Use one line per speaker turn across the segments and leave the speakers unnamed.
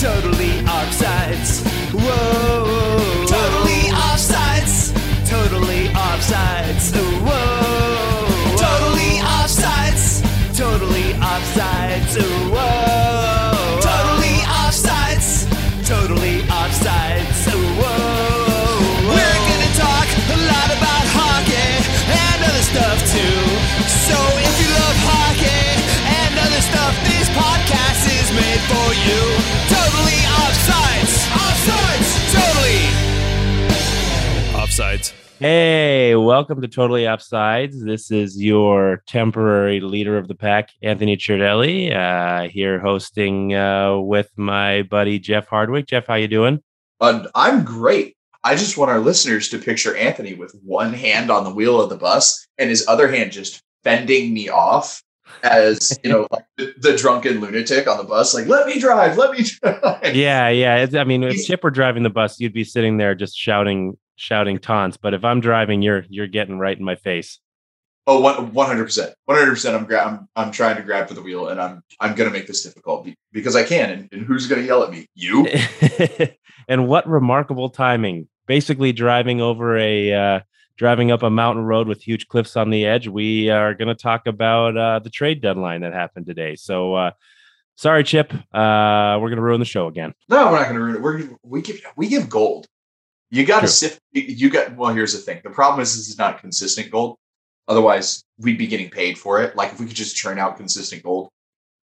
Totally offsides. Whoa. Totally offsides. Totally offsides. Whoa. Totally offsides. Totally offsides. Whoa.
Hey, welcome to Totally Offsides. This is your temporary leader of the pack, Anthony Cherdelli, uh, here hosting uh, with my buddy Jeff Hardwick. Jeff, how you doing?
Uh, I'm great. I just want our listeners to picture Anthony with one hand on the wheel of the bus and his other hand just fending me off as you know, like the, the drunken lunatic on the bus. Like, let me drive, let me drive.
Yeah, yeah. It's, I mean, if Chip were driving the bus, you'd be sitting there just shouting, shouting taunts. But if I'm driving, you're you're getting right in my face.
Oh, one hundred percent, one hundred percent. I'm gra- I'm I'm trying to grab for the wheel, and I'm I'm gonna make this difficult be- because I can. And, and who's gonna yell at me? You.
and what remarkable timing! Basically, driving over a uh, driving up a mountain road with huge cliffs on the edge. We are going to talk about uh, the trade deadline that happened today. So, uh, sorry, Chip, uh, we're going to ruin the show again.
No, we're not gonna ruin it. We're we give we give gold. You got to sift. You got. Well, here's the thing. The problem is this is not consistent gold. Otherwise, we'd be getting paid for it. Like if we could just churn out consistent gold,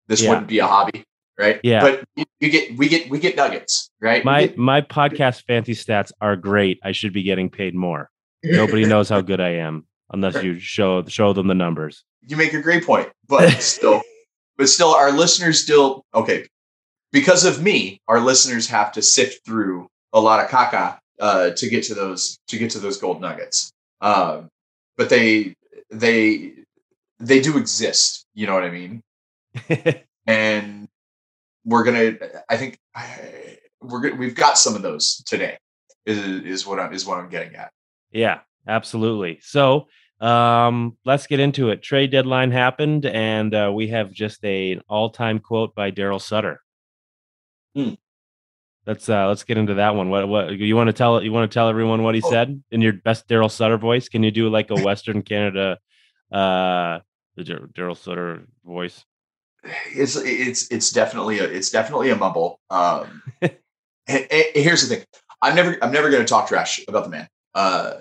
this
Yeah.
wouldn't be a hobby, right?
Yeah.
But you, you get we get we get nuggets, right?
My
get-
my podcast fancy stats are great. I should be getting paid more. Nobody knows how good I am unless you show show them the numbers.
you make a great point, but still, but still, our listeners still okay because of me. Our listeners have to sift through a lot of caca uh, to get to those to get to those gold nuggets. Um, but they they they do exist. You know what I mean? And we're gonna. I think we're gonna, we've got some of those today. Is is what I'm is what I'm getting at.
Yeah, absolutely. So um, let's get into it. Trade deadline happened, and uh, we have just a an all-time quote by Darryl Sutter.
Hmm.
Let's uh, let's get into that one. What what you want to tell you want to tell everyone what he
Oh.
said in your best Darryl Sutter voice? Can you do like a Western Canada uh the Darryl Sutter voice?
it's it's it's definitely a it's definitely a mumble. Um, here's the thing: I'm never I'm never going to talk trash about the man. Uh,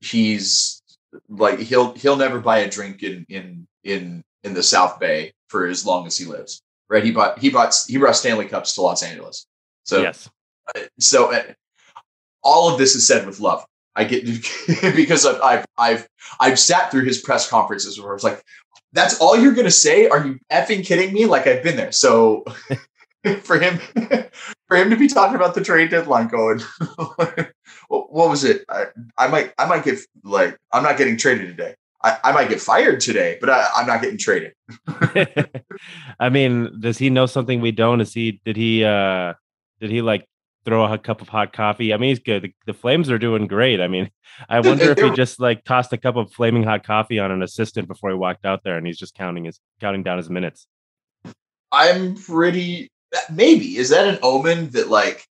he's like he'll he'll never buy a drink in in in in the South Bay for as long as he lives. Right? He bought he bought he brought Stanley Cups to Los Angeles. So
yes.
so uh, all of this is said with love. I get because I've, I've I've I've sat through his press conferences where it's like, that's all you're gonna say? Are you effing kidding me? Like I've been there. So for him for him to be talking about the trade deadline going, what was it? I, I might I might get like I'm not getting traded today. I, I might get fired today, but I, I'm not getting traded.
I mean, does he know something we don't? Is he did he uh did he like throw a cup of hot coffee? I mean, he's good. The, the Flames are doing great. I mean, I wonder if he just like tossed a cup of flaming hot coffee on an assistant before he walked out there and he's just counting his counting down his minutes.
I'm pretty maybe is that an omen that like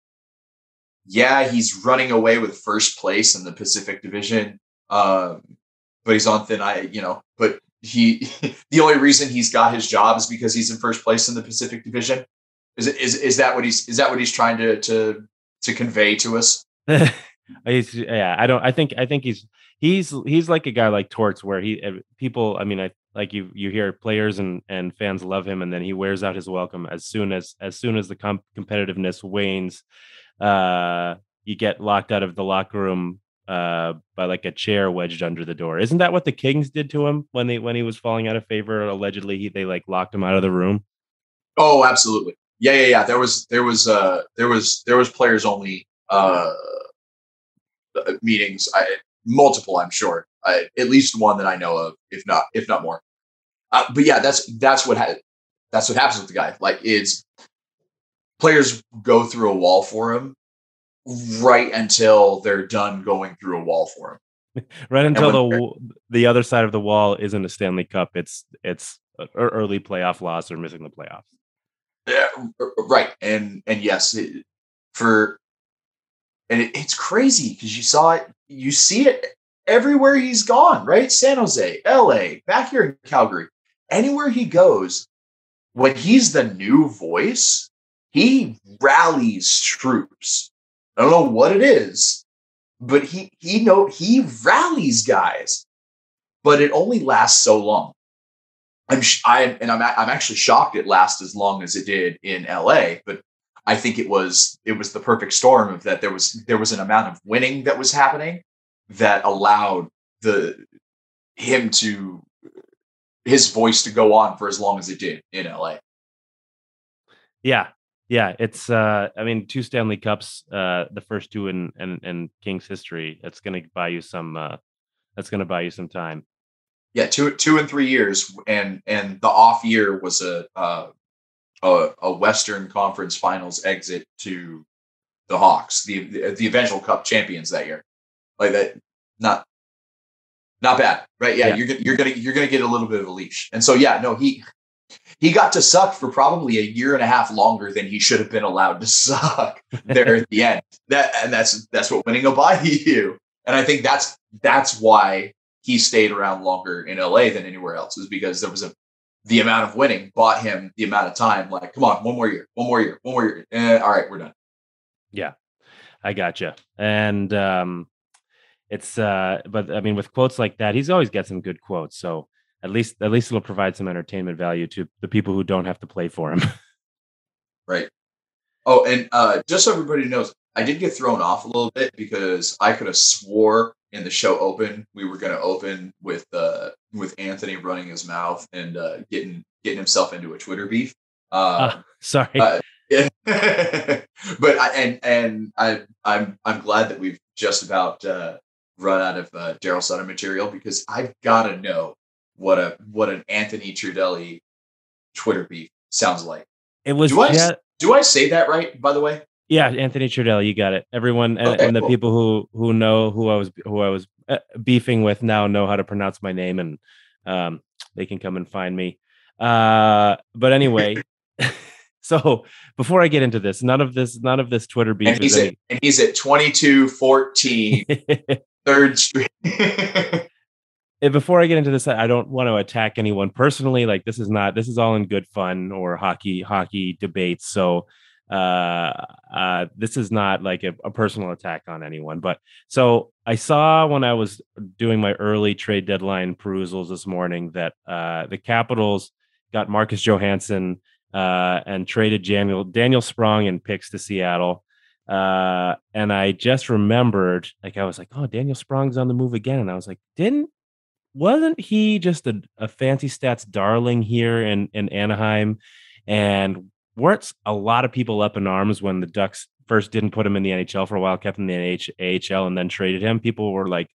yeah he's running away with first place in the Pacific Division um but he's on thin ice you know but he the only reason he's got his job is because he's in first place in the Pacific Division is it is is that what he's is that what he's trying to to to convey to us?
He's yeah, I don't I think I think he's he's he's like a guy like Torts where he people I mean I like you you hear players and and fans love him and then he wears out his welcome as soon as as soon as the com- competitiveness wanes. Uh you get locked out of the locker room uh by like a chair wedged under the door. Isn't that what the kings did to him when they when he was falling out of favor? Allegedly he they like locked him out of the room.
Oh absolutely yeah yeah yeah there was there was uh there was there was players only uh uh, meetings I, multiple i'm sure I, at least one that i know of if not if not more uh, but yeah that's that's what ha- that's what happens with the guy like it's players go through a wall for him right until they're done going through a wall for him
right until the the other side of the wall isn't a Stanley Cup. It's it's a- early playoff loss or missing the playoffs.
Yeah, right. And and yes, it, for and it, it's crazy because you saw it, you see it everywhere he's gone, right? San Jose, LA, back here in Calgary, anywhere he goes, when he's the new voice, he rallies troops. I don't know what it is, but he he know he rallies guys, but it only lasts so long. I'm I and I'm I'm actually shocked it lasts as long as it did in LA, but I think it was it was the perfect storm of that there was there was an amount of winning that was happening that allowed the him to his voice to go on for as long as it did in LA.
Yeah. Yeah, it's uh I mean two Stanley Cups, uh the first two in in, in Kings history. That's going to buy you some uh that's going to buy you some time.
Yeah, two two and 3 years and and the off year was a uh a, a Western Conference Finals exit to the Hawks, the the eventual Cup champions that year. Like that not not bad, right? Yeah, yeah, you're you're gonna you're gonna get a little bit of a leash, and so yeah, no, he he got to suck for probably a year and a half longer than he should have been allowed to suck there at the end. That and that's that's what winning will buy you, and I think that's that's why he stayed around longer in LA than anywhere else is because there was a the amount of winning bought him the amount of time. Like, come on, one more year, one more year, one more year. Eh, all right, we're done.
Yeah, I gotcha. And um, it's uh but i mean with quotes like that he's always got some good quotes so at least at least it'll provide some entertainment value to the people who don't have to play for him
right oh and uh just so everybody knows i did get thrown off a little bit because i could have swore in the show open we were going to open with uh with anthony running his mouth and uh getting getting himself into a twitter beef uh,
sorry
yeah. but I, and and I I'm I'm glad that we've just about uh, run out of uh, Darryl Sutter material because I've got to know what a what an Anthony Trudelli Twitter beef sounds like.
It was.
Do I, yeah, do I say that right? By the way.
Yeah, Anthony Trudelli, you got it. Everyone and, okay, and the cool. people who who know who I was who I was uh, beefing with now know how to pronounce my name, and um, they can come and find me. Uh, but anyway, so before I get into this, none of this, none of this Twitter beef.
And he's, at, and he's at twenty two fourteen Third Street.
before I get into this, I don't want to attack anyone personally. Like this is not this is all in good fun or hockey hockey debates. So uh uh this is not like a, a, personal attack on anyone but so i saw when i was doing my early trade deadline perusals this morning that uh the capitals got marcus johansson uh and traded daniel daniel sprong and picks to seattle uh, and I just remembered, like, I was like, oh, Daniel Sprong's on the move again. And I was like, didn't, wasn't he just a, a fancy stats darling here in, in Anaheim? And weren't a lot of people up in arms when the Ducks first didn't put him in the NHL for a while, kept him in the AHL, and then traded him? People were like,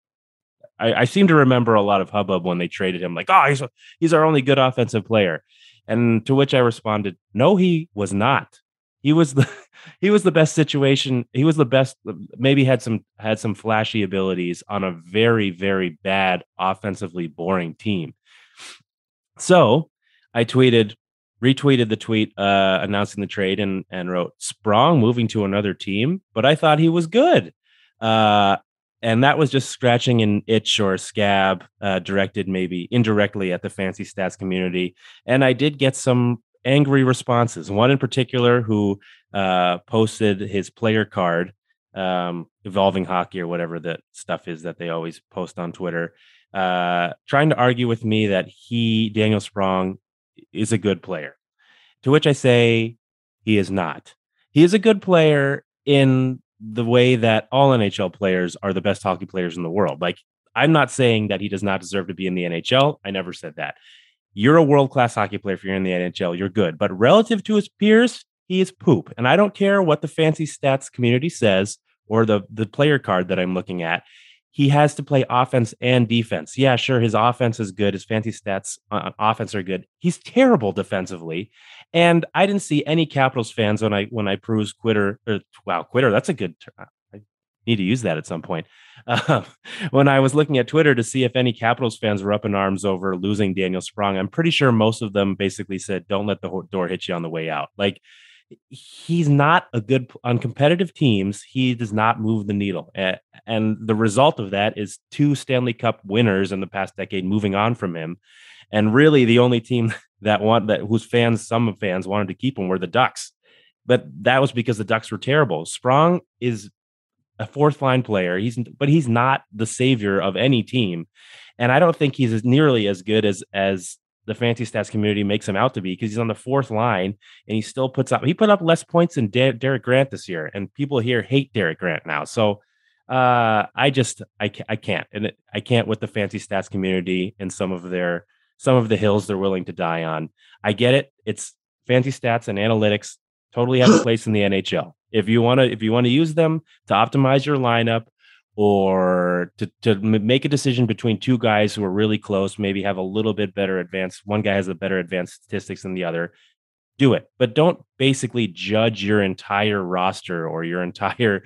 I, I seem to remember a lot of hubbub when they traded him, like, oh, he's, he's our only good offensive player. And to which I responded, no, he was not he was the he was the best situation he was the best maybe had some had some flashy abilities on a very very bad offensively boring team so i tweeted retweeted the tweet uh, announcing the trade and and wrote sprong moving to another team? But i thought he was good. Uh, and that was just scratching an itch or scab uh, directed maybe indirectly at the fancy stats community. And i did get some angry responses. One in particular who uh, posted his player card, um, evolving hockey or whatever that stuff is that they always post on Twitter, uh, trying to argue with me that he, Daniel Sprong, is a good player. To which I say he is not. He is a good player in the way that all NHL players are the best hockey players in the world. Like, I'm not saying that he does not deserve to be in the NHL. I never said that you're a world class hockey player if you're in the NHL, you're good. But relative to his peers, he is poop. And I don't care what the fancy stats community says or the the player card that I'm looking at. He has to play offense and defense. Yeah, sure, his offense is good. His fancy stats on offense are good. He's terrible defensively. And I didn't see any Capitals fans when I when I perused Quitter or wow, Quitter, that's a good Term. Uh, I need to use that at some point. Uh, when I was looking at Twitter to see if any Capitals fans were up in arms over losing Daniel Sprong, I'm pretty sure most of them basically said, "Don't let the door hit you on the way out." Like he's not a good on competitive teams. He does not move the needle, and the result of that is two Stanley Cup winners in the past decade moving on from him. And really, the only team that want that whose fans, some fans wanted to keep him, were the Ducks. But that was because the Ducks were terrible. Sprong is a fourth line player. He's but he's not the savior of any team, and I don't think he's nearly as good as as the fantasy stats community makes him out to be because he's on the fourth line and he still puts up he put up less points than Der- Derek Grant this year, and people here hate Derek Grant now. So uh, I just I I can't and I can't with the fancy stats community and some of their some of the hills they're willing to die on. I get it. It's fancy stats and analytics totally have a place in the NHL. If you want to if you want to use them to optimize your lineup or to, to make a decision between two guys who are really close, maybe have a little bit better advanced, one guy has a better advanced statistics than the other, do it. But don't basically judge your entire roster or your entire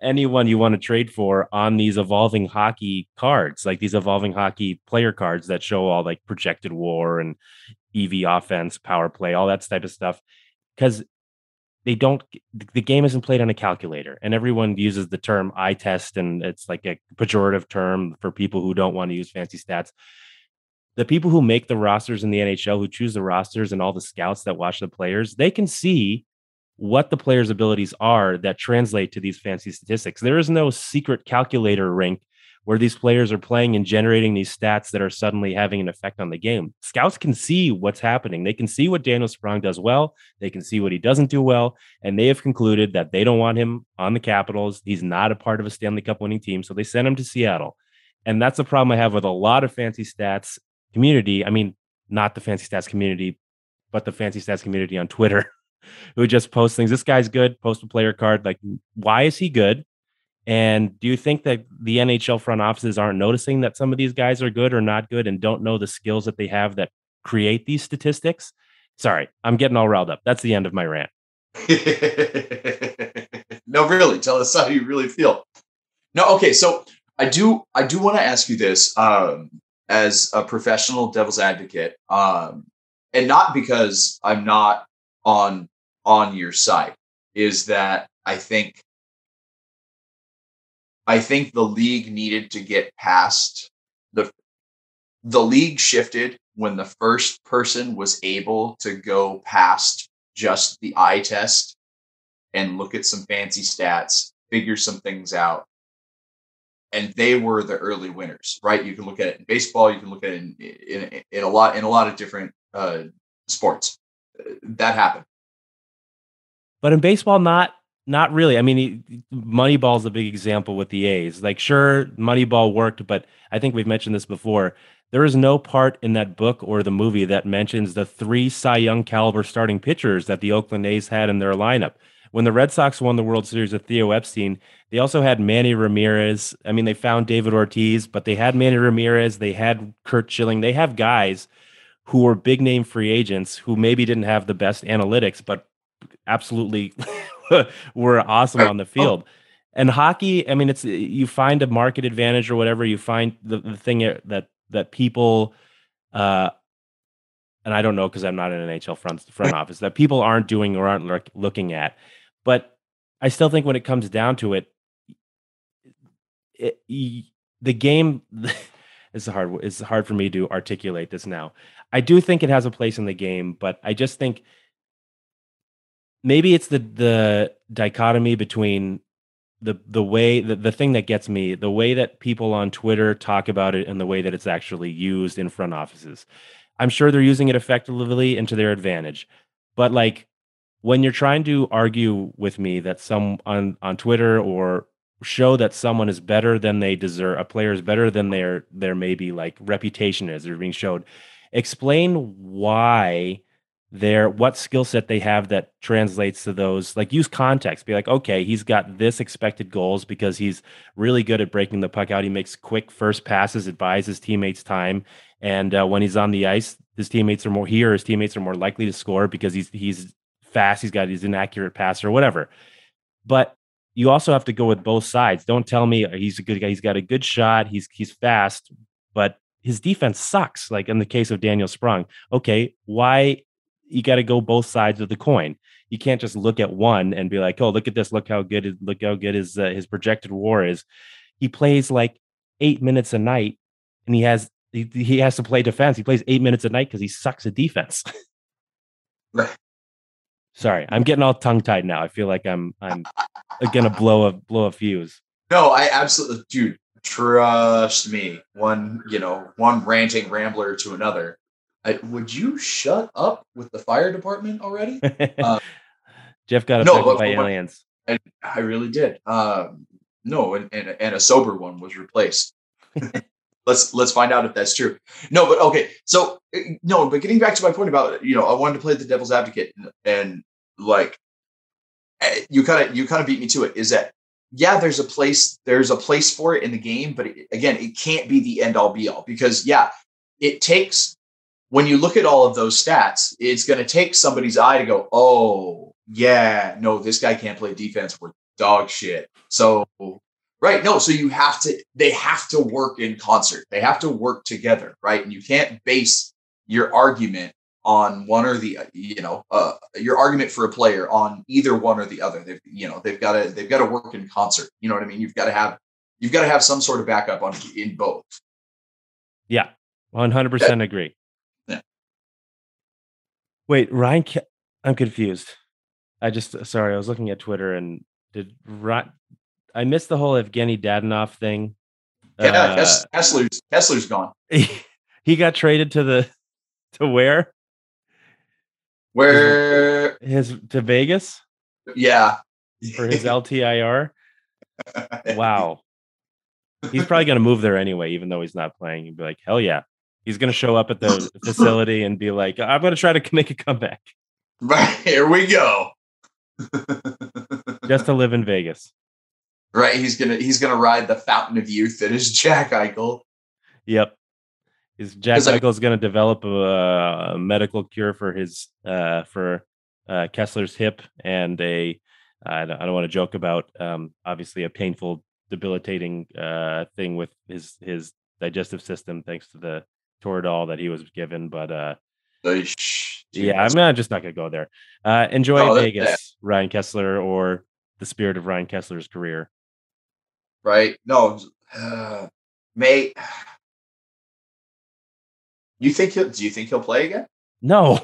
anyone you want to trade for on these evolving hockey cards, like these evolving hockey player cards that show all like projected war and EV offense, power play, all that type of stuff. Because they don't the game isn't played on a calculator and everyone uses the term eye test and it's like a pejorative term for people who don't want to use fancy stats. The people who make the rosters in the nhl who choose the rosters and all the scouts that watch the players they can see what the players abilities are that translate to these fancy statistics. There is no secret calculator rink where these players are playing and generating these stats that are suddenly having an effect on the game. Scouts can see what's happening. They can see what Daniel Sprong does well. They can see what he doesn't do well. And they have concluded that they don't want him on the Capitals. He's not a part of a Stanley Cup winning team. So they sent him to Seattle. And that's the problem I have with a lot of fancy stats community. I mean, not the fancy stats community, but the fancy stats community on Twitter who just post things. This guy's good, post a player card. Like, why is he good? And do you think that the NHL front offices aren't noticing that some of these guys are good or not good and don't know the skills that they have that create these statistics? Sorry, I'm getting all riled up. That's the end of my rant.
no, really, tell us how you really feel. No, okay, so I do I do want to ask you this um, as a professional devil's advocate, um, and not because I'm not on on your side, is that I think I think the league needed to get past the the league shifted when the first person was able to go past just the eye test and look at some fancy stats, figure some things out. And they were the early winners, right? You can look at it in baseball, you can look at it in, in, in a lot in a lot of different uh, sports. That happened.
But in baseball, not not really. I mean, Moneyball is a big example with the A's. Like, sure, Moneyball worked, but I think we've mentioned this before. There is no part in that book or the movie that mentions the three Cy Young caliber starting pitchers that the Oakland A's had in their lineup. When the Red Sox won the World Series with Theo Epstein, they also had Manny Ramirez. I mean, they found David Ortiz, but they had Manny Ramirez. They had Curt Schilling. They have guys who were big name free agents who maybe didn't have the best analytics, but absolutely were awesome on the oh. field. And hockey, I mean, it's you find a market advantage or whatever. You find the, the thing that that people, uh, and I don't know because I'm not in an NHL front front office that people aren't doing or aren't look, looking at. But I still think when it comes down to it, it the game is hard. It's hard for me to articulate this now. I do think it has a place in the game, but I just think maybe it's the the dichotomy between the the way the, the thing that gets me the way that people on twitter talk about it and the way that it's actually used in front offices. I'm sure they're using it effectively and to their advantage. But like when you're trying to argue with me that some on on twitter or show that someone is better than they deserve a player is better than their their maybe like reputation is they're being showed explain why their what skill set they have that translates to those like use context be like okay he's got this expected goals because he's really good at breaking the puck out he makes quick first passes it buys his teammates time and uh, when he's on the ice his teammates are more here his teammates are more likely to score because he's he's fast he's got he's an accurate passer whatever but you also have to go with both sides. Don't tell me he's a good guy. He's got a good shot. He's he's fast, but his defense sucks. Like in the case of Daniel Sprong Okay, why you got to go both sides of the coin? You can't just look at one and be like, "Oh, look at this! Look how good! Look how good his uh, his projected WAR is." He plays like eight minutes a night, and he has he, he has to play defense. He plays eight minutes a night because he sucks at defense. Sorry, I'm getting all tongue tied now. I feel like I'm I'm gonna blow a blow a fuse.
No, I absolutely, dude. Trust me. One, you know, one ranting rambler to another. I, would you shut up with the fire department already? Uh,
Jeff got
no,
affected
but-
by aliens.
I, I really did. Um, no, and, and and a sober one was replaced. let's let's find out if that's true. No, but okay. So uh, no, but getting back to my point about you know, I wanted to play the devil's advocate and, and like eh, you kind of you kind of beat me to it. Is that yeah? There's a place there's a place for it in the game, but it, again, it can't be the end all be all because yeah, it takes when you look at all of those stats, it's going to take somebody's eye to go, oh yeah, no, this guy can't play defense. We're dog shit. So right, no, so you have to. They have to work in concert. They have to work together, right? And you can't base your argument on one or the you know uh, your argument for a player on either one or the other. They've you know they've got to they've got to work in concert. You know what I mean? You've got to have you've got to have some sort of backup on in both.
Yeah, 100% agree. Wait, Ryan, Ke- I'm confused. I just, sorry, I was looking at Twitter and did Ryan, I missed the whole Evgeny Dadonov thing.
Yeah,
Uh,
Kess- Kesler's Kesler's gone.
he got traded to the, to where?
Where
His, to Vegas
yeah.
for his LTIR. Wow. He's probably going to move there anyway, even though he's not playing. He'd be like, hell yeah. He's going to show up at the facility and be like, I'm going to try to make a comeback
Right here we go.
just to live in Vegas.
right, he's gonna he's gonna ride the fountain of youth that is Jack Eichel.
Yep. Is Jack
I-
Eichel's going to develop a, a medical cure for his uh for uh Kesler's hip and a I don't, I don't want to joke about um obviously a painful debilitating uh thing with his his digestive system thanks to the Toradol that he was given but uh
Eesh,
yeah I'm not just not going to go there. Uh enjoy
Oh, that-
Vegas Ryan Kesler or the spirit of Ryan Kesler's career.
right. No, uh, mate. You think he'll? Do you think he'll play again?
No.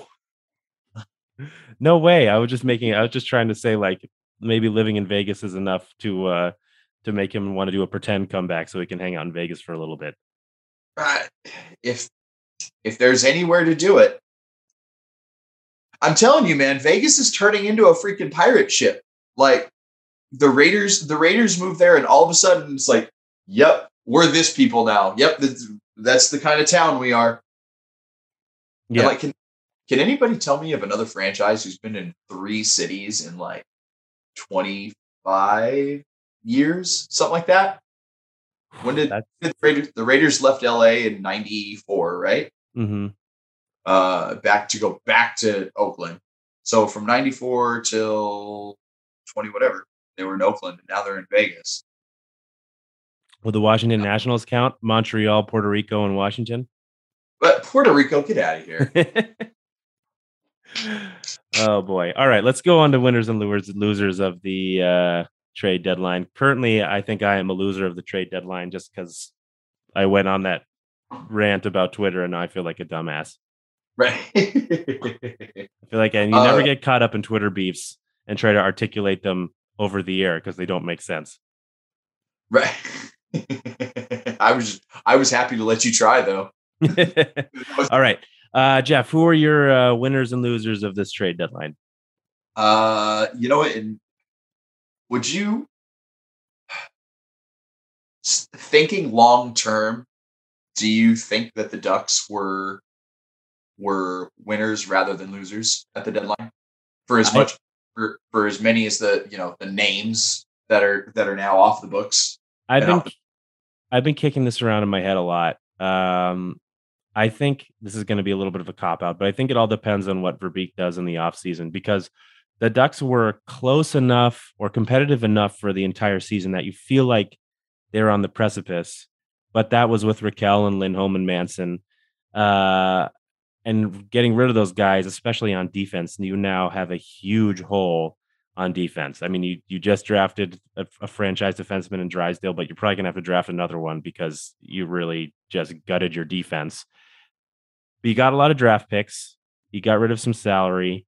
no way. I was just making I was just trying to say like maybe living in Vegas is enough to uh to make him want to do a pretend comeback so he can hang out in Vegas for a little bit.
If if there's anywhere to do it, I'm telling you, man, Vegas is turning into a freaking pirate ship. Like the Raiders, the Raiders move there, and all of a sudden it's like, yep, we're this people now. Yep, that's, the kind of town we are.
Yeah.
like, can can anybody tell me of another franchise who's been in three cities in like 25 years, something like that? When did the Raiders, the Raiders left LA in 94, right?
mhm.
Uh, back to go back to Oakland. So from 94 till 20 whatever, they were in Oakland and now they're in Vegas.
Will the Washington Nationals count? Montreal, Puerto Rico, and Washington?
But Puerto Rico, get out of here.
oh boy. All right, let's go on to winners and losers losers of the uh trade deadline. Currently, I think I am a loser of the trade deadline just because I went on that rant about Twitter and I feel like a dumbass.
right.
I feel like and you never
Uh,
get caught up in Twitter beefs and try to articulate them over the air because they don't make sense.
right. I was I was happy to let you try though.
All right. Uh, Jeff, who are your uh, winners and losers of this trade deadline?
Uh, you know what? Would you thinking long term? Do you think that the Ducks were were winners rather than losers at the deadline for as much for, for as many as the you know the names that are that are now off the books?
I've been
the-
I've been kicking this around in my head a lot. Um, I think this is going to be a little bit of a cop out, but I think it all depends on what Verbeek does in the offseason because the Ducks were close enough or competitive enough for the entire season that you feel like they're on the precipice. But that was with Rakell and Lindholm and Manson. Uh, and getting rid of those guys, especially on defense, you now have a huge hole on defense. I mean, you you just drafted a, a franchise defenseman in Drysdale, but you're probably gonna have to draft another one because you really just gutted your defense. But you got a lot of draft picks. You got rid of some salary.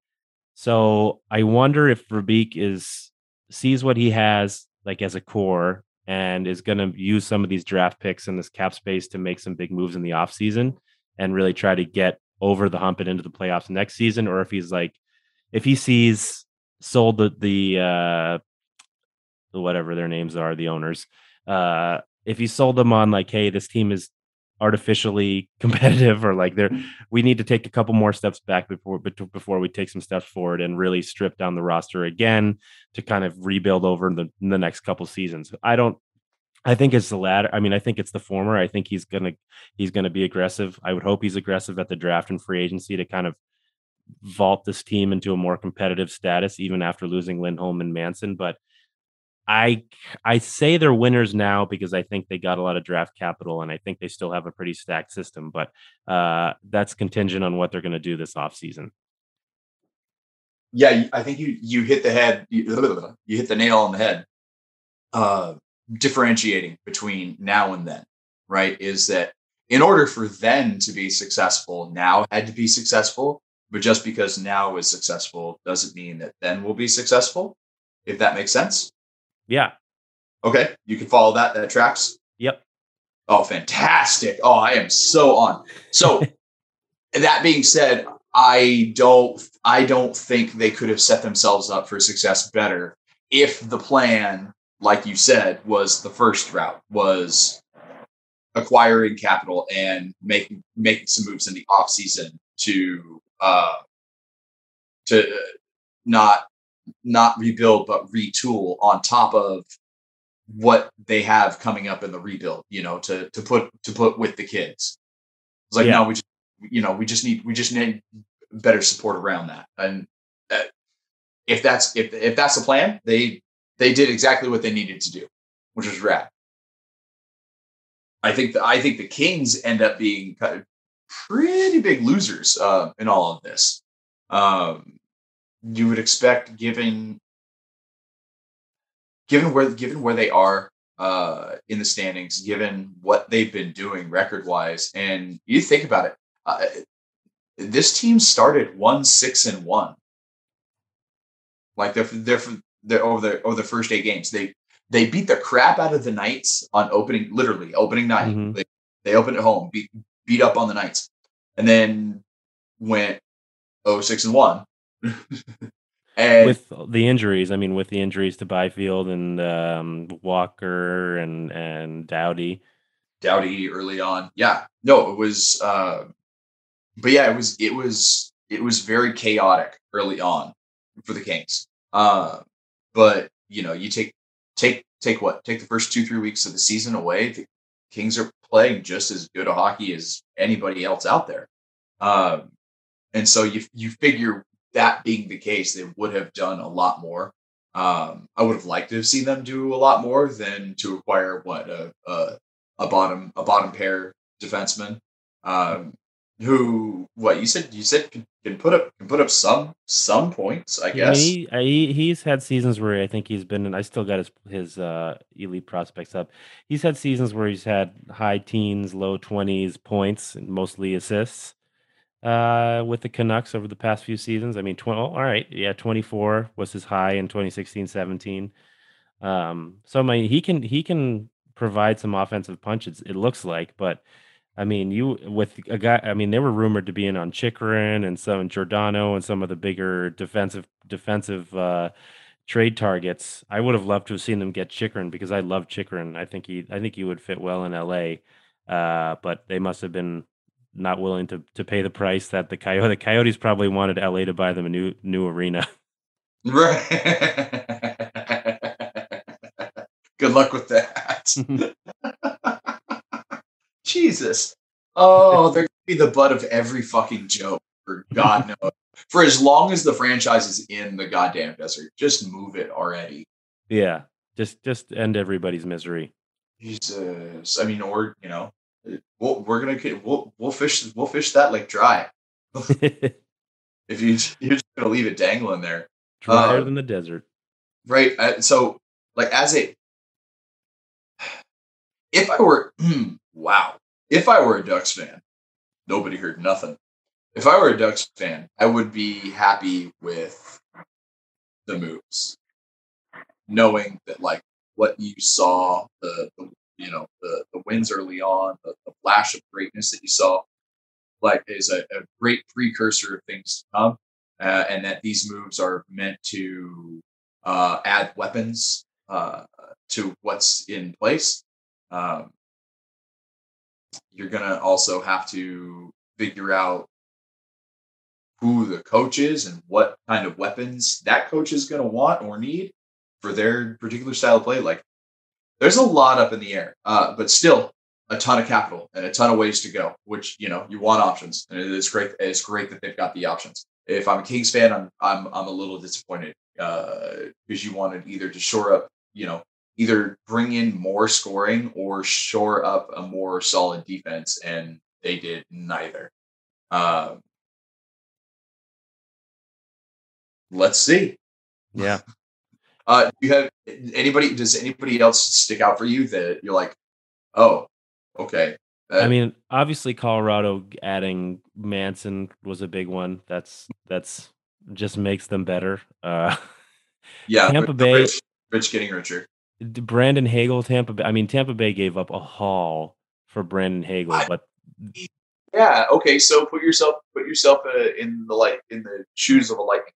So I wonder if Verbeek is sees what he has like as a core and is going to use some of these draft picks and this cap space to make some big moves in the offseason and really try to get over the hump and into the playoffs next season or if he's like if he sees sold the the uh whatever their names are the owners uh if he sold them on like hey this team is artificially competitive or like there mm-hmm. we need to take a couple more steps back before before we take some steps forward and really strip down the roster again to kind of rebuild over the, the next couple seasons. I don't i think it's the latter i mean i think it's the former. I think he's gonna he's gonna be aggressive. I would hope he's aggressive at the draft and free agency to kind of vault this team into a more competitive status even after losing lindholm and manson but I I say they're winners now because I think they got a lot of draft capital and I think they still have a pretty stacked system, but uh, that's contingent on what they're going to do this offseason.
Yeah, I think you you hit the head you, hit the nail on the head. Uh, differentiating between now and then, right? Is that in order for then to be successful, now had to be successful, but just because now is successful doesn't mean that then will be successful. If that makes sense.
Yeah.
Okay, you can follow that. That tracks.
Yep.
Oh, fantastic! Oh, I am so on. So, that being said, I don't. I don't think they could have set themselves up for success better if the plan, like you said, was the first route was acquiring capital and making making some moves in the off season to uh to not not rebuild but retool on top of what they have coming up in the rebuild you know to to put to put with the kids. It's like yeah. no we just you know we just need we just need better support around that. And that, if that's if if that's the plan they they did exactly what they needed to do which was rad. I think the, i think the kings end up being pretty big losers uh, in all of this. Um you would expect given given where given where they are uh, in the standings, given what they've been doing record wise, and you think about it, uh, this team started one six and one. Like they're they're they're over the over the first eight games. They they beat the crap out of the Knights on opening literally opening night. Mm-hmm. They, they opened at home, beat beat up on the Knights, and then went oh six and one
and with the injuries, I mean, with the injuries to Byfield and um, Walker and and Doughty,
Doughty early on, yeah, no, it was, uh, but yeah, it was it was it was very chaotic early on for the Kings. Uh, but you know, you take take take what take the first two three weeks of the season away, the Kings are playing just as good a hockey as anybody else out there. Um, and so you you figure that being the case, they would have done a lot more. Um, I would have liked to have seen them do a lot more than to acquire what a a, a bottom a bottom pair defenseman um, who what you said you said can, can, put up can put up some some points I guess.
he, he he's had seasons where I think he's been and I still got his his uh, elite prospects up. He's had seasons where he's had high teens low 20s points and mostly assists uh, with the Canucks over the past few seasons. I mean, 20, oh, all right, yeah, 24 was his high in 2016, 17. Um, so I mean, he can he can provide some offensive punches. It looks like, but I mean, you with a guy. I mean, they were rumored to be in on Chychrun and some Giordano and some of the bigger defensive defensive uh, trade targets. I would have loved to have seen them get Chychrun because I love Chychrun. I think he I think he would fit well in L.A. Uh, but they must have been not willing to to pay the price that the Coyote the Coyotes probably wanted LA to buy them a new new arena.
Right. Good luck with that. Jesus. Oh, they're gonna be the butt of every fucking joke for God knows For as long as the franchise is in the goddamn desert, just move it already.
Yeah, just just end everybody's misery.
Jesus, I mean, or you know, we'll, we're gonna we'll we'll fish we'll fish that like dry. If you you're just gonna leave it dangling there,
Drier
Uh,
than the desert.
right? Uh, so, like, as a if I were wow, if I were a Ducks fan, nobody heard nothing. If I were a Ducks fan, I would be happy with the moves, knowing that like what you saw, the, the you know the wins early on, the, the flash of greatness that you saw, like is a, a great precursor of things to come, uh, and that these moves are meant to uh, add weapons uh, to what's in place. Um, you're gonna also have to figure out who the coach is and what kind of weapons that coach is gonna want or need for their particular style of play. Like, there's a lot up in the air, uh, but still a ton of capital and a ton of ways to go. Which you know you want options, and it is great. It's great that they've got the options. If I'm a Kings fan, I'm I'm I'm a little disappointed because you wanted either to shore up, you know, either bring in more scoring or shore up a more solid defense, and they did neither. Um, let's see.
Yeah.
Uh, do you have anybody? Does anybody else stick out for you that you're like, oh, okay? Uh,
I mean, obviously Colorado adding Manson was a big one. That's that's just makes them better. Uh
yeah,
Tampa Bay-
Rich, Rich getting richer.
Brandon Hagel, Tampa Bay. I mean, Tampa Bay gave up a haul for Brandon Hagel,
I-
but
Yeah. Okay. So put yourself put yourself uh, in the light in the shoes of a Lightning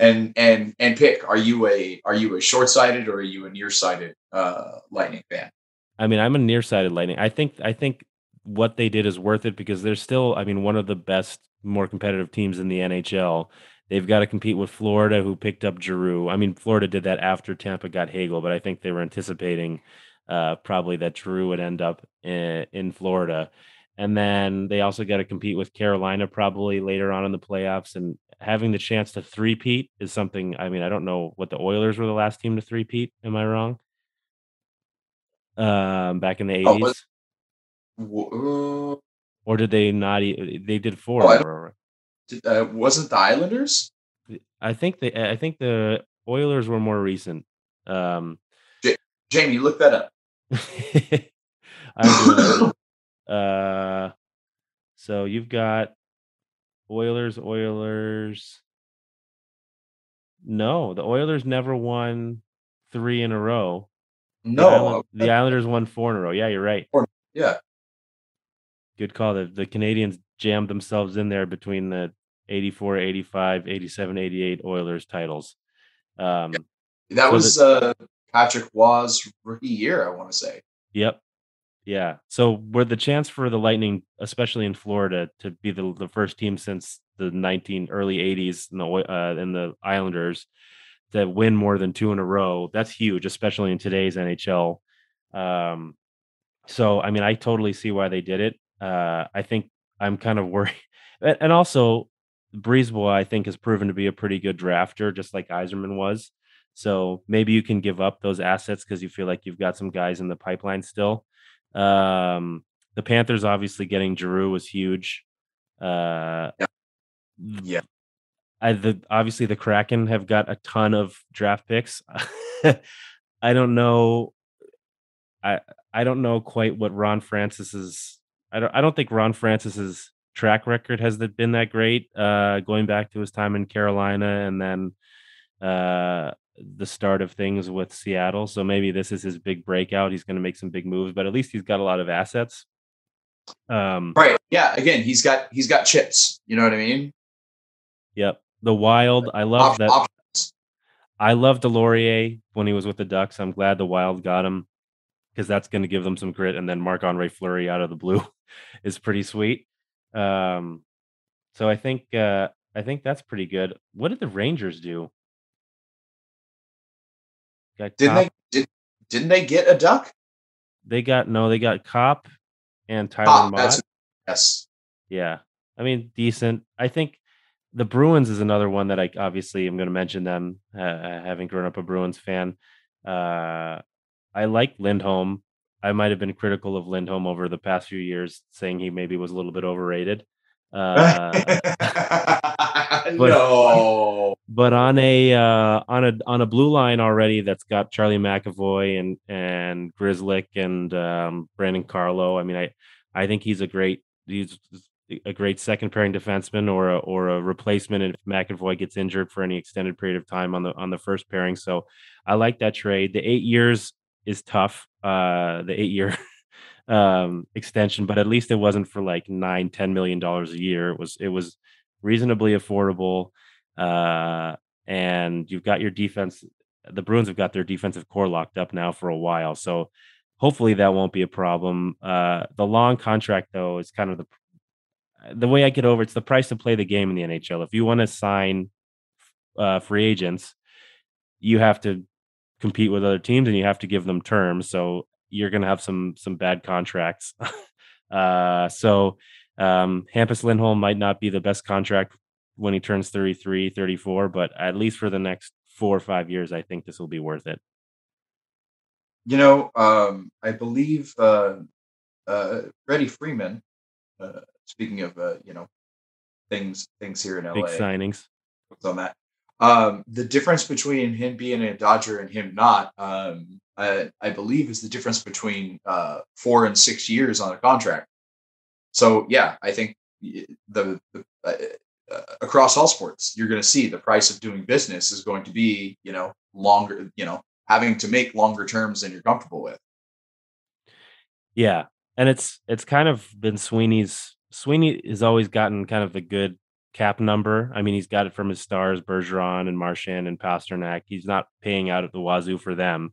and and and pick. Are you a are you a short sighted or are you a nearsighted uh, Lightning fan?
I mean, I'm a nearsighted Lightning. I think I think what they did is worth it because they're still, I mean, one of the best, more competitive teams in the NHL. They've got to compete with Florida, who picked up Giroux. I mean, Florida did that after Tampa got Hagel, but I think they were anticipating uh, probably that Giroux would end up in, in Florida. And then they also got to compete with Carolina probably later on in the playoffs. And having the chance to three-peat is something. I mean, I don't know what the Oilers were the last team to three-peat. Am I wrong? Um, back in the
Oh,
eighties,
W- uh,
or did they not? They did four.
Oh, I
in a
don't-
row, right?
did- uh, wasn't the Islanders?
I think the I think the Oilers were more recent. Um,
Jamie, look that up.
I'm uh, so you've got Oilers, Oilers. No, the Oilers never won three in a row. The,
No,
Island- the Islanders won four in a row. Yeah, you're right.
yeah,
Good call. The, the Canadiens jammed themselves in there between the 84, 85, 87, 88 Oilers titles. Um,
that
So
was uh, Patrick Roy's rookie year. I want to say.
Yep. Yeah. So were the chance for the Lightning, especially in Florida, to be the, the first team since the 19 early 80s in the uh, in the Islanders to win more than two in a row, that's huge, especially in today's NHL. Um, so I mean, I totally see why they did it. Uh, I think I'm kind of worried, and and also BriseBois, I think, has proven to be a pretty good drafter, just like Yzerman was. So maybe you can give up those assets because you feel like you've got some guys in the pipeline still. Um, the Panthers obviously getting Giroux was huge. Uh,
Yeah. Yeah.
I the obviously the Kraken have got a ton of draft picks. I don't know. I I don't know quite what Ron Francis's. I don't I don't think Ron Francis's track record has been that great. Uh, going back to his time in Carolina and then uh the start of things with Seattle. So maybe this is his big breakout. He's going to make some big moves, but at least he's got a lot of assets. Um,
Right. Yeah. Again, he's got he's got chips. You know what I mean?
Yep. The Wild. I love
Op-
that.
options.
I love Deslauriers when he was with the Ducks. I'm glad the Wild got him because that's going to give them some grit. And then Marc Andre Fleury out of the blue is pretty sweet. Um, so I think uh, I think that's pretty good. What did the Rangers do? Got
Didn't
Copp-
they? Did didn't they get a duck?
They got no. They got Copp and Tyler
Ah, Motte. yes.
Yeah. I mean, decent. I think the Bruins is another one that I obviously am going to mention them, uh, having grown up a Bruins fan. Uh, I like Lindholm. I might have been critical of Lindholm over the past few years, saying he maybe was a little bit overrated. Uh, but,
no.
But on a uh, on a on a blue line already that's got Charlie McAvoy and and Grzelcyk and um, Brandon Carlo. I mean, I I think he's a great he's a great second pairing defenseman or a, or a replacement if McAvoy gets injured for any extended period of time on the on the first pairing. So I like that trade. The eight years is tough. Uh, the eight year um, extension, but at least it wasn't for like nine, ten million dollars a year. It was it was reasonably affordable. Uh, and you've got your defense. The Bruins have got their defensive corps locked up now for a while, so hopefully that won't be a problem. Uh, the long contract though is kind of the the way I get over it's the price to play the game in the NHL. If you want to sign uh, free agents, you have to compete with other teams and you have to give them terms. So you're going to have some some bad contracts. uh, so um, Hampus Lindholm might not be the best contract when he turns 33, 34, but at least for the next four or five years, I think this will be worth it.
You know, um, I believe uh, uh, Freddie Freeman uh, speaking of uh, you know things things here in LA,
big signings
on that. Um, the difference between him being a Dodger and him not, um, I, I believe, is the difference between uh, four and six years on a contract. So yeah, I think the, the uh, across all sports, you're going to see the price of doing business is going to be you know longer, you know, having to make longer terms than you're comfortable with.
Yeah, and it's it's kind of been Sweeney's Sweeney has always gotten kind of a good cap number. I mean, he's got it from his stars, Bergeron and Marchand and Pastrnak. He's not paying out at the wazoo for them.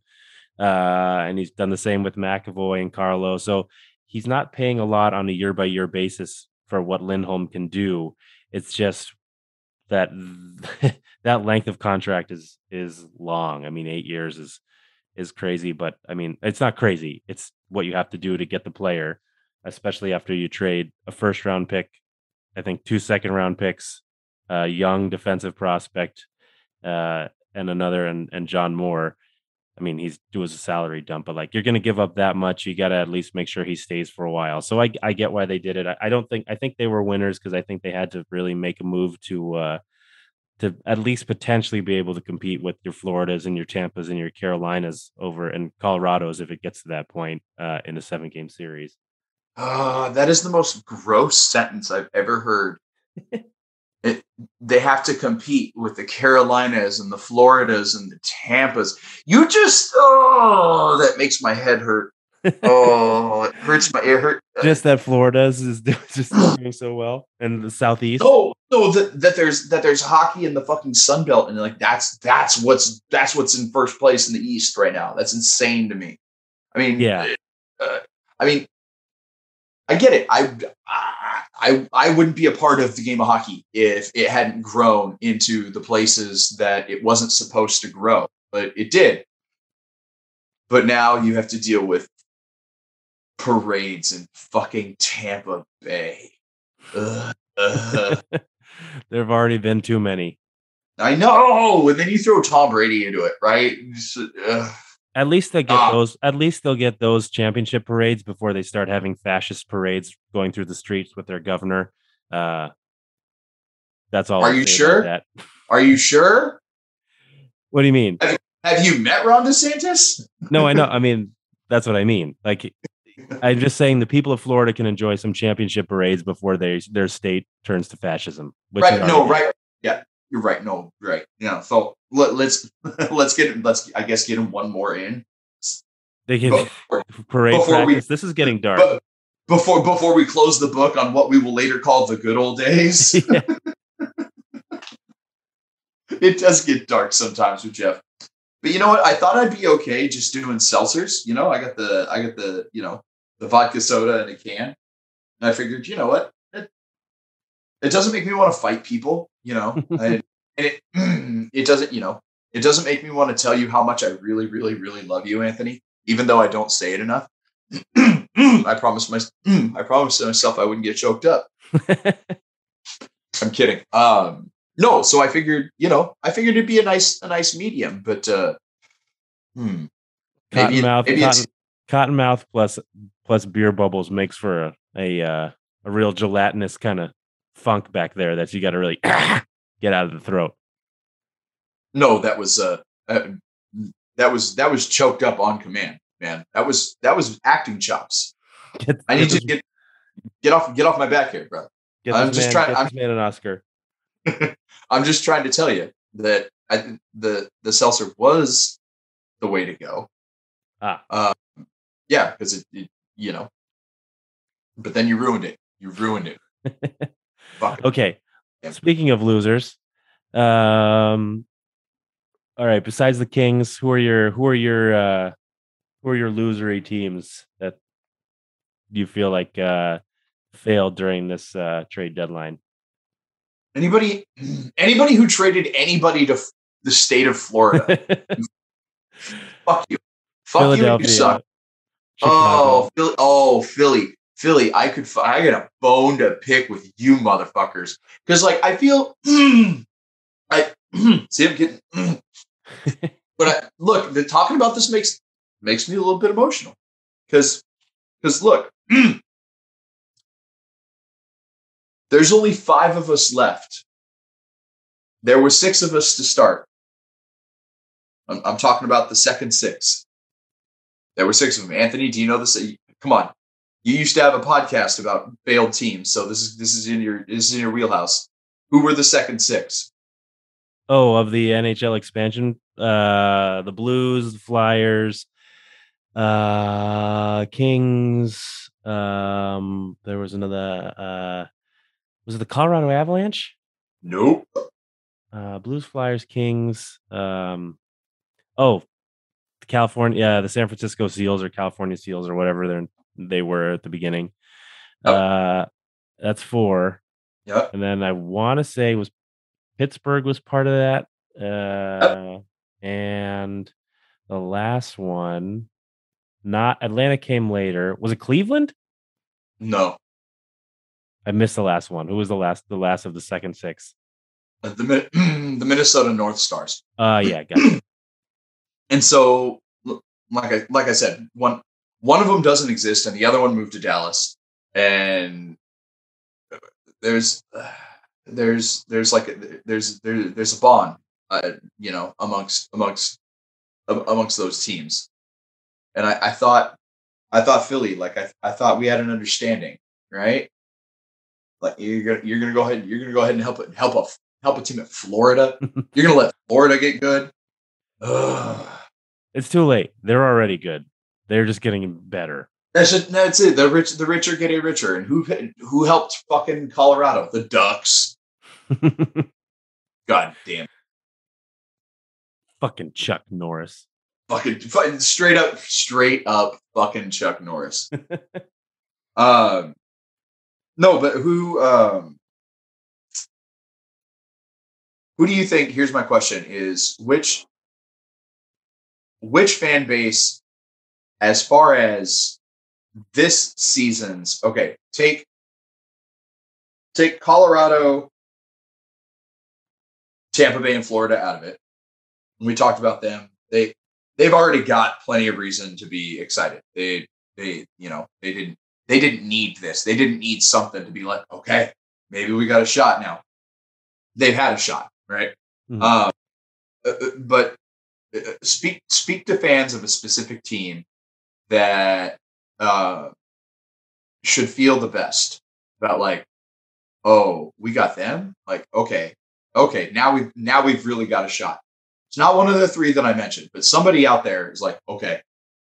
Uh, and he's done the same with McAvoy and Carlo. So he's not paying a lot on a year by year basis for what Lindholm can do. It's just that that length of contract is is long. I mean, eight years is is crazy, but I mean, it's not crazy. It's what you have to do to get the player especially after you trade a first round pick, I think two second round picks, a young defensive prospect, uh, and another and and John Moore. I mean, he's do a salary dump, but like you're going to give up that much, you got to at least make sure he stays for a while. So I I get why they did it. I, I don't think I think they were winners because I think they had to really make a move to uh to at least potentially be able to compete with your Floridas and your Tampas and your Carolinas over and Colorados if it gets to that point uh, in a seven game series.
Uh, that is the most gross sentence I've ever heard. they have to compete with the Carolinas and the Floridas and the Tampas. You just oh, that makes my head hurt. Oh, it hurts my it hurt.
Uh just that Florida's is just doing so well, and the Southeast.
No, no, that, that there's that there's hockey in the fucking Sun Belt, and like that's that's what's that's what's in first place in the East right now. That's insane to me. I mean,
yeah.
Uh, I mean, I get it. I, I I I wouldn't be a part of the game of hockey if it hadn't grown into the places that it wasn't supposed to grow, but it did. But now you have to deal with parades in fucking Tampa Bay. Ugh, ugh.
there have already been too many.
I know, and then you throw Tom Brady into it, right? Just,
at least they get uh, those. At least they'll get those championship parades before they start having fascist parades going through the streets with their governor. Uh, that's all.
Are you sure? Are you sure?
What do you mean?
Have, have you met Ron DeSantis?
no, I know. I mean, that's what I mean. Like, I'm just saying the people of Florida can enjoy some championship parades before they their state turns to fascism.
right? No, right. Yeah, you're right. No, right. Yeah. So let, us let's, let's get him let's I guess get him one more in.
They can before, parade before practice. We, this is getting dark.
before before we close the book on what we will later call the good old days. it does get dark sometimes with Jeff. But you know what? I thought I'd be okay just doing seltzers. You know, I got the I got the you know the vodka soda in a can. And I figured, you know what? It, it doesn't make me want to fight people. You know, I, and it it doesn't you know it doesn't make me want to tell you how much I really really really love you, Anthony, even though I don't say it enough. I promised my I promised myself I wouldn't get choked up. I'm kidding. Um, no, so I figured, you know, I figured it'd be a nice a nice medium, but uh hmm. Maybe it-
Cottonmouth,
maybe it's-
cotton, mouth plus plus beer bubbles makes for a a uh, a real gelatinous kind of funk back there that you got to really get out of the throat.
No, that was uh, uh that was that was choked up on command, man. That was that was acting chops.
Get,
I need to get get off get off my back here, bro.
get
I'm just
man,
trying- I'm-
man an Oscar.
I'm just trying to tell you that I the the seltzer was the way to go.
Ah.
Yeah, because it, it you know, but then you ruined it. You ruined it. Fuck.
Okay.
Yeah.
Speaking of losers, um, all right. Besides the Kings, who are your who are your uh, who are your losery teams that you feel like uh, failed during this uh, trade deadline?
Anybody anybody who traded anybody to f- the state of Florida, fuck you. Fuck you. You suck.
Chicago.
Oh, Philly. Oh, Philly. Philly. I could. I got a bone to pick with you, motherfuckers. Because, like, I feel. I see. I'm getting. but I, look, the talking about this makes makes me a little bit emotional. Because, because look, there's only five of us left. There were six of us to start. I'm, I'm talking about the second six. There were six of them. Anthony, do you know this? Come on. You used to have a podcast about failed teams, so this is this is in your this is in your wheelhouse. Who were the second six?
Oh, of the NHL expansion, uh, the Blues, the Flyers, uh, Kings. Um, there was another. Uh, was it the Colorado Avalanche?
Nope.
Uh, Blues, Flyers, Kings. Um, oh, the California, yeah, the San Francisco Seals or California Seals or whatever they they were at the beginning.
Oh.
Uh, that's four,
Yep.
and then I want to say was Pittsburgh was part of that. Uh, and the last one, not Atlanta came later. Was it Cleveland?
No.
I missed the last one. Who was the last? The last of the second six?
The the Minnesota North Stars.
Uh, yeah, got it.
And so, like I like I said, one one of them doesn't exist, and the other one moved to Dallas. And there's there's there's like a, there's there, there's a bond, uh, you know, amongst amongst amongst those teams. And I, I thought I thought Philly, like I, I thought we had an understanding, right? Like you're gonna you're gonna go ahead you're gonna go ahead and help it help a help a team at Florida. you're gonna let Florida get good. Ugh.
It's too late. They're already good. They're just getting better.
That's it. That's it. The rich, the rich are getting richer, and who who helped fucking Colorado? The Ducks. God damn.
Fucking Chuck Norris.
Fucking, fucking straight up, straight up, fucking Chuck Norris. um, no, but who? Um, who do you think? Here's my question: Is which which fan base, as far as this season's okay, take take Colorado, Tampa Bay, and Florida out of it. We talked about them. They they've already got plenty of reason to be excited. They they you know they didn't they didn't need this. They didn't need something to be like okay maybe we got a shot now. They've had a shot, right?
Mhm.
Um, uh, uh, but uh, speak speak to fans of a specific team that uh, should feel the best about like oh we got them like okay okay now we've now we've really got a shot it's not one of the three that i mentioned but somebody out there is like okay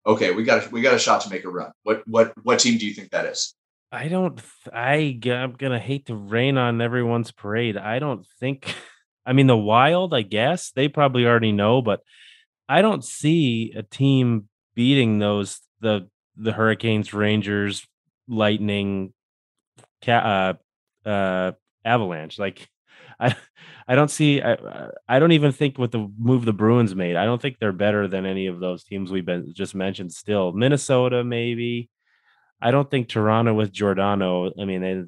okay we got a, we got a shot to make a run what what what team do you think that is
I don't. I I'm gonna hate to rain on everyone's parade. I don't think. I mean, the Wild. I guess they probably already know, but I don't see a team beating those the the Hurricanes, Rangers, Lightning, uh, uh, Avalanche. Like, I I don't see. I I don't even think with the move the Bruins made. I don't think they're better than any of those teams we've been just mentioned. Still, Minnesota maybe. I don't think Toronto with Giordano. I mean, they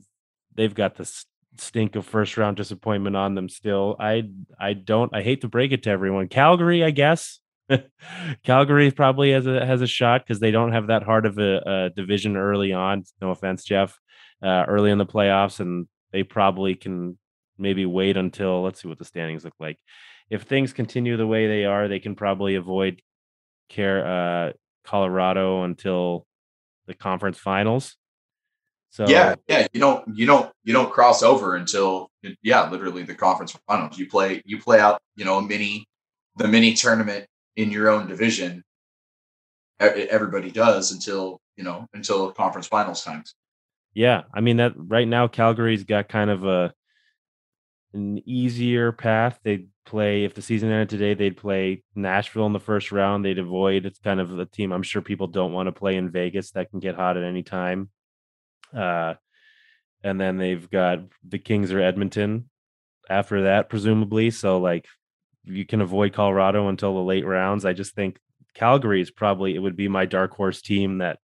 they've got this stink of first round disappointment on them still. I I don't I hate to break it to everyone. Calgary, I guess. Calgary probably has a has a shot because they don't have that hard of a, a, division early on. No offense, Jeff. Uh, early in the playoffs, and they probably can maybe wait until let's see what the standings look like. If things continue the way they are, they can probably avoid care uh, Colorado until the conference finals.
So yeah, yeah, you don't you don't you don't cross over until yeah, literally the conference finals. You play you play out you know a mini the mini tournament in your own division. Everybody does until you know until conference finals times.
Yeah, I mean that right now Calgary's got kind of a an easier path. They'd play if the season ended today, they'd play Nashville in the first round. They'd avoid it's kind of a team I'm sure people don't want to play in Vegas that can get hot at any time. Uh, and then they've got the Kings or Edmonton after that, presumably. So like you can avoid Colorado until the late rounds. I just think Calgary is probably it would be my dark horse team that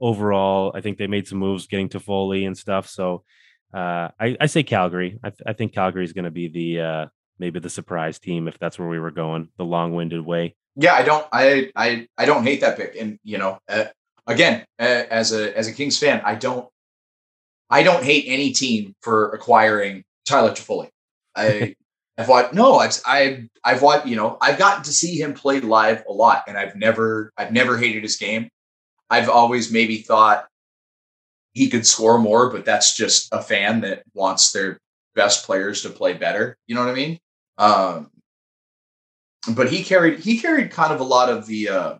overall I think they made some moves getting Toffoli and stuff. So uh, I, I say Calgary. I, th- I think Calgary is going to be the uh, maybe the surprise team if that's where we were going, the long-winded way.
Yeah, I don't, I, I, I don't hate that pick, and you know, uh, again, uh, as a as a Kings fan, I don't I don't hate any team for acquiring Tyler Toffoli. I I've watched no, I've I've I've watched you know I've gotten to see him play live a lot, and I've never I've never hated his game. I've always maybe thought he could score more, but that's just a fan that wants their best players to play better. You know what I mean? Um, but he carried he carried kind of a lot of the uh,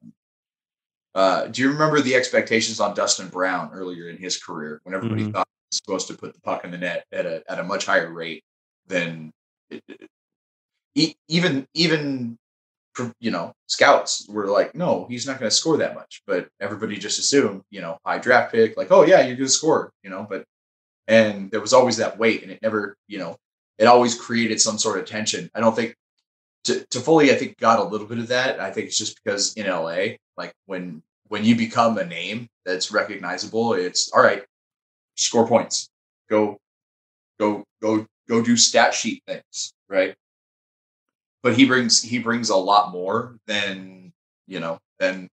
uh, do you remember the expectations on Dustin Brown earlier in his career when everybody mm-hmm. thought he was supposed to put the puck in the net at a at a much higher rate than even even you know scouts were like, no, he's not going to score that much. But everybody just assumed, you know, high draft pick, like, oh yeah, you're going to score, you know. But and there was always that weight, and it never, you know, it always created some sort of tension. I don't think to, Toffoli, I think got a little bit of that. I think it's just because in LA, like when when you become a name that's recognizable, it's all right, score points, go, go, go, go do stat sheet things, right? But he brings he brings a lot more than you know than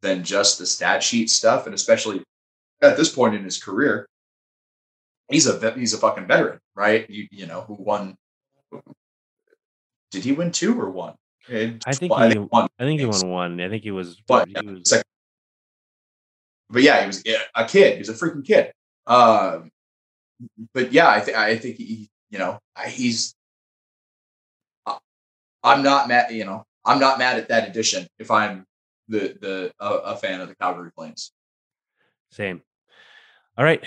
than just the stat sheet stuff, and especially at this point in his career, he's a he's a fucking veteran, right? You you know who won did he win two or one?
I think well, he, I won. I think he won one. I think he was. But, he was...
But yeah, he was a kid. He was a freaking kid. Um, but yeah, I think I think he, you know, he's. I'm not mad. You know, I'm not mad at that addition. If I'm the the a, a fan of the Calgary Flames.
Same. All right.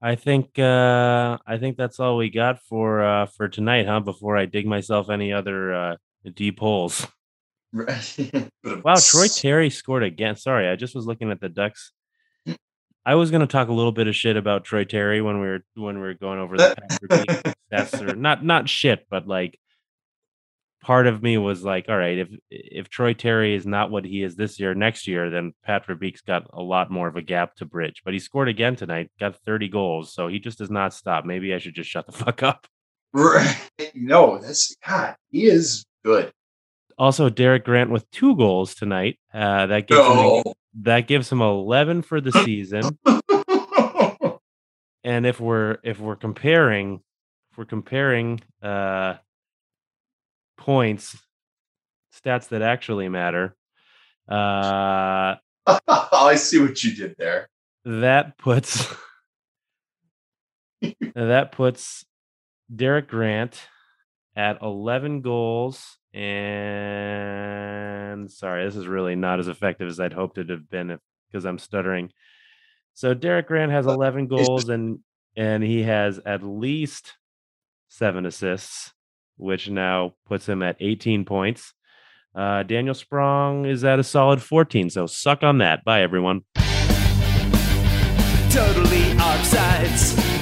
I think uh, I think that's all we got for uh, for tonight, huh? Before I dig myself any other uh, deep holes. wow, Troy Terry scored again. Sorry, I just was looking at the Ducks. I was going to talk a little bit of shit about Troy Terry when we were when we were going over the or not not shit, but like part of me was like, all right, if if Troy Terry is not what he is this year, next year, then Pat Verbeek's got a lot more of a gap to bridge. But he scored again tonight, got 30 goals, so he just does not stop. Maybe I should just shut the fuck up.
Right. No, that's God. He is good.
Also, Derek Grant with two goals tonight. Uh, that gives no. him, that gives him 11 for the season. and if we're if we're comparing, if we're comparing uh points, stats that actually matter. Uh,
I see what you did there.
That puts that puts Derek Grant at 11 goals and sorry, this is really not as effective as I'd hoped it to have been because I'm stuttering. So Derek Grant has 11 goals and and he has at least seven assists which now puts him at 18 points. Uh, Daniel Sprong is at a solid 14. So suck on that. Bye, everyone. Totally offsides.